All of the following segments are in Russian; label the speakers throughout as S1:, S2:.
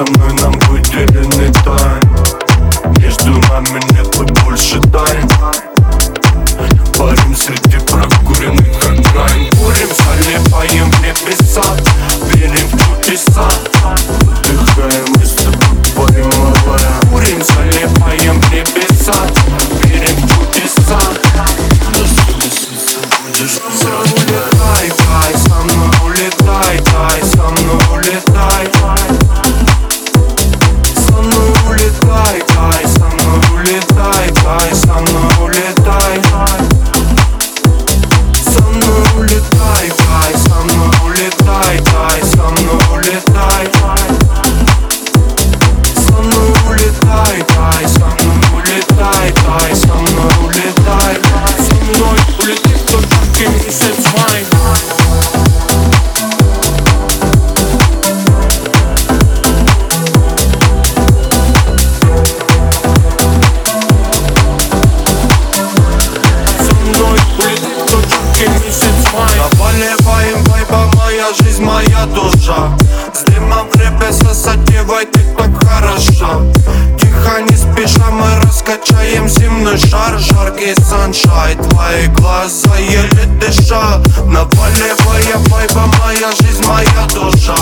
S1: со мной нам темный шар, жаркий саншай Твои глаза еле дыша. Наболевая вайба, моя жизнь, моя душа.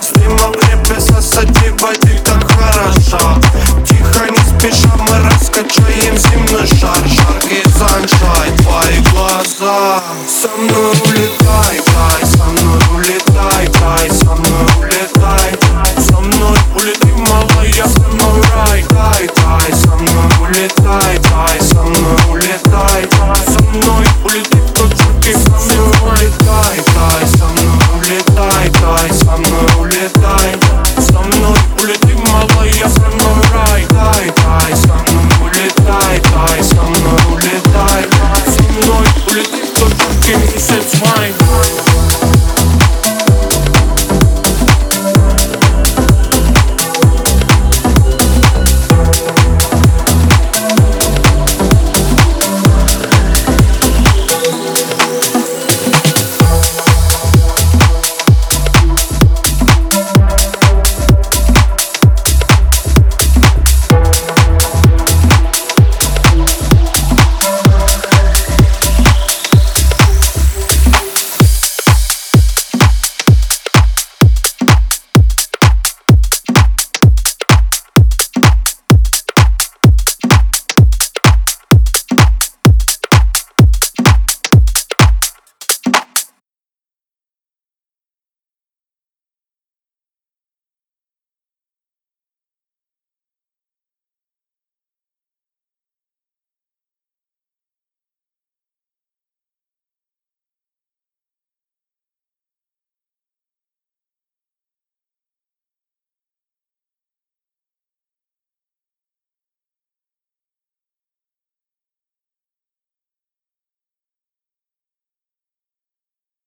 S1: С дымом небеса садиба, ты так хороша. Тихо, не спеша, мы раскачаем земной шар. Жаркий саншай, твои глаза. Со мной улетай, кай, со мной. улетай Со мной улетай Со мной улетай в тот Со мной улетай.